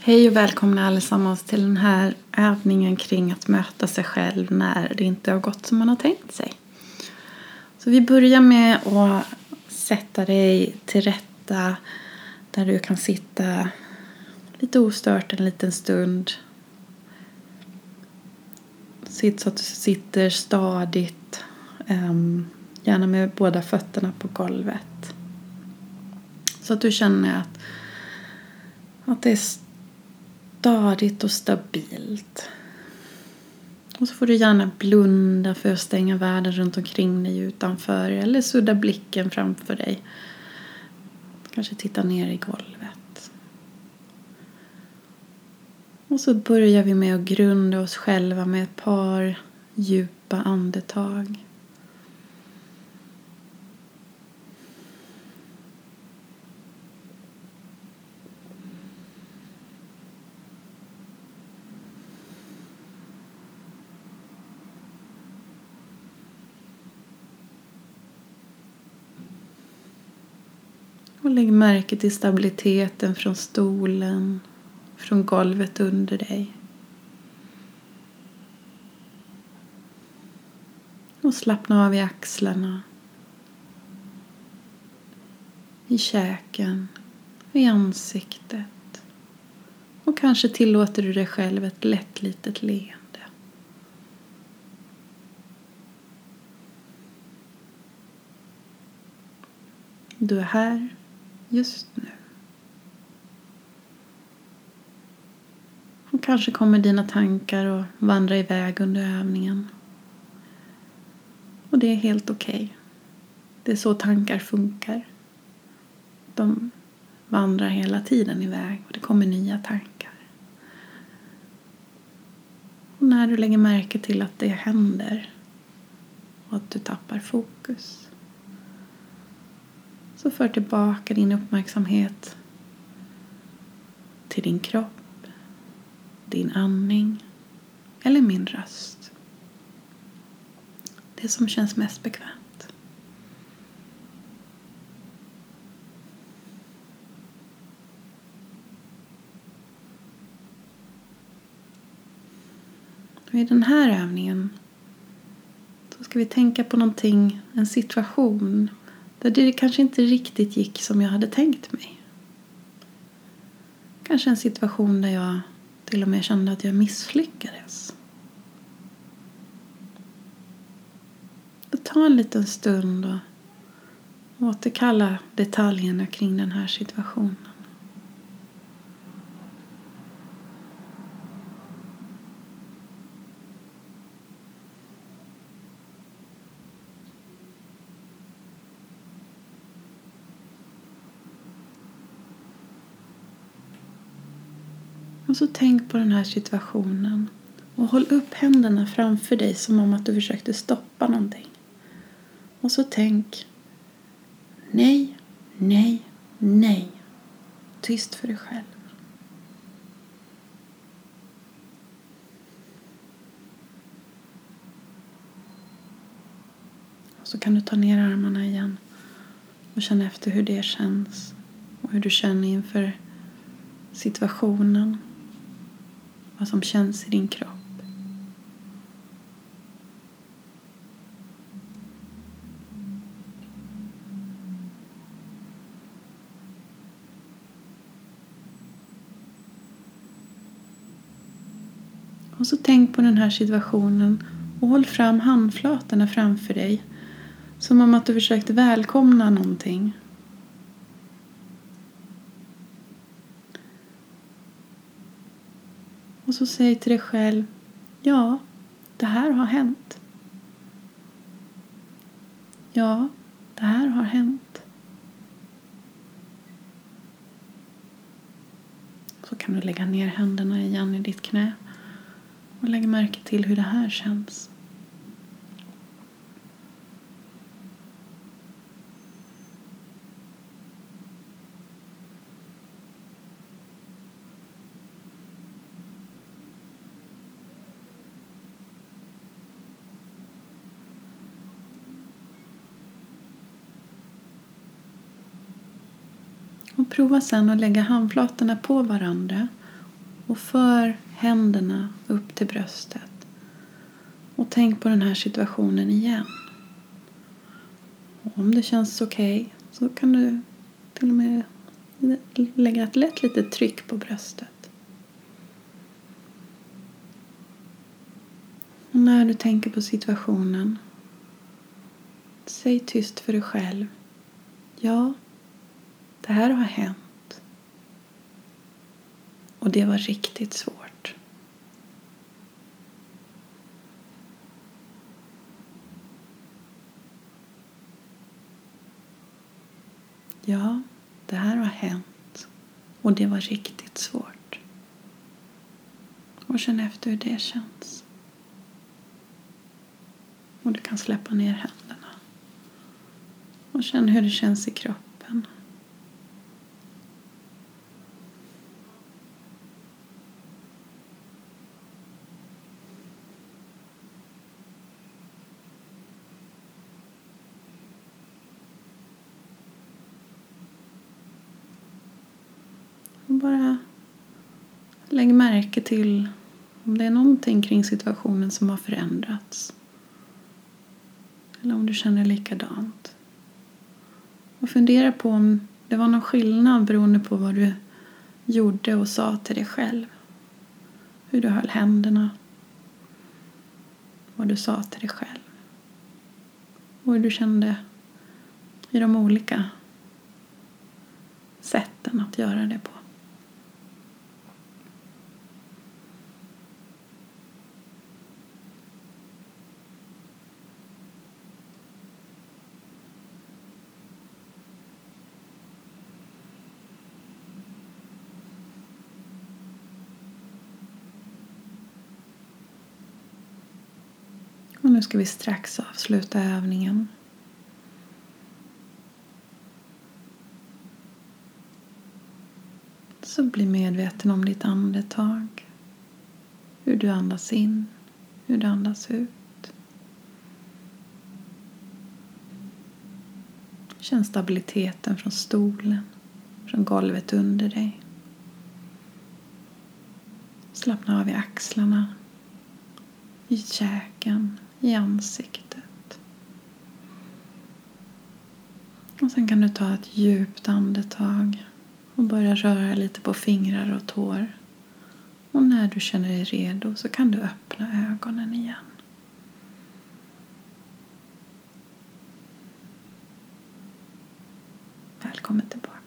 Hej och välkomna allesammans till den här övningen kring att möta sig själv när det inte har gått som man har tänkt sig. Så vi börjar med att sätta dig till rätta där du kan sitta lite ostört en liten stund. Sitt så att du sitter stadigt, ehm, gärna med båda fötterna på golvet. Så att du känner att, att det är stadigt och stabilt. Och så får du gärna blunda för att stänga världen runt omkring dig utanför eller sudda blicken framför dig. Kanske titta ner i golvet. Och så börjar vi med att grunda oss själva med ett par djupa andetag. Och lägg märke till stabiliteten från stolen, från golvet under dig. Och slappna av i axlarna, i käken, i ansiktet. Och kanske tillåter du dig själv ett lätt litet leende. Du är här just nu. Och kanske kommer dina tankar att vandra iväg under övningen. Och det är helt okej. Okay. Det är så tankar funkar. De vandrar hela tiden iväg och det kommer nya tankar. Och när du lägger märke till att det händer och att du tappar fokus så för tillbaka din uppmärksamhet till din kropp, din andning eller min röst. Det som känns mest bekvämt. Och I den här övningen så ska vi tänka på någonting, en situation där det kanske inte riktigt gick som jag hade tänkt mig. Kanske en situation där jag till och med kände att jag misslyckades. ta en liten stund och återkalla detaljerna kring den här situationen. Och så tänk på den här situationen och håll upp händerna framför dig som om att du försökte stoppa någonting. Och så tänk nej, nej, nej. Tyst för dig själv. Och så kan du ta ner armarna igen och känna efter hur det känns och hur du känner inför situationen vad som känns i din kropp. Och så tänk på den här situationen och håll fram handflatorna framför dig. Som om att du försökte välkomna någonting. Och så säg till dig själv, ja, det här har hänt. Ja, det här har hänt. Så kan du lägga ner händerna igen i ditt knä och lägga märke till hur det här känns. Och prova sen att lägga handflatorna på varandra och för händerna upp till bröstet. Och tänk på den här situationen igen. Och om det känns okej okay, så kan du till och med lägga ett lätt litet tryck på bröstet. Och när du tänker på situationen Säg tyst för dig själv. Ja, det här har hänt. Och det var riktigt svårt. Ja, det här har hänt. Och det var riktigt svårt. Och känn efter hur det känns. Och du kan släppa ner händerna. Och känn hur det känns i kroppen. Och bara lägg märke till om det är någonting kring situationen som har förändrats. Eller om du känner likadant. Och fundera på om det var någon skillnad beroende på vad du gjorde och sa till dig själv. Hur du höll händerna. Vad du sa till dig själv. Och hur du kände i de olika sätten att göra det på. Och nu ska vi strax avsluta övningen. Så bli medveten om ditt andetag. Hur du andas in, hur du andas ut. Känn stabiliteten från stolen, från golvet under dig. Slappna av i axlarna, i käken, i ansiktet. Och sen kan du ta ett djupt andetag och börja röra lite på fingrar och tår. Och när du känner dig redo så kan du öppna ögonen igen. Välkommen tillbaka.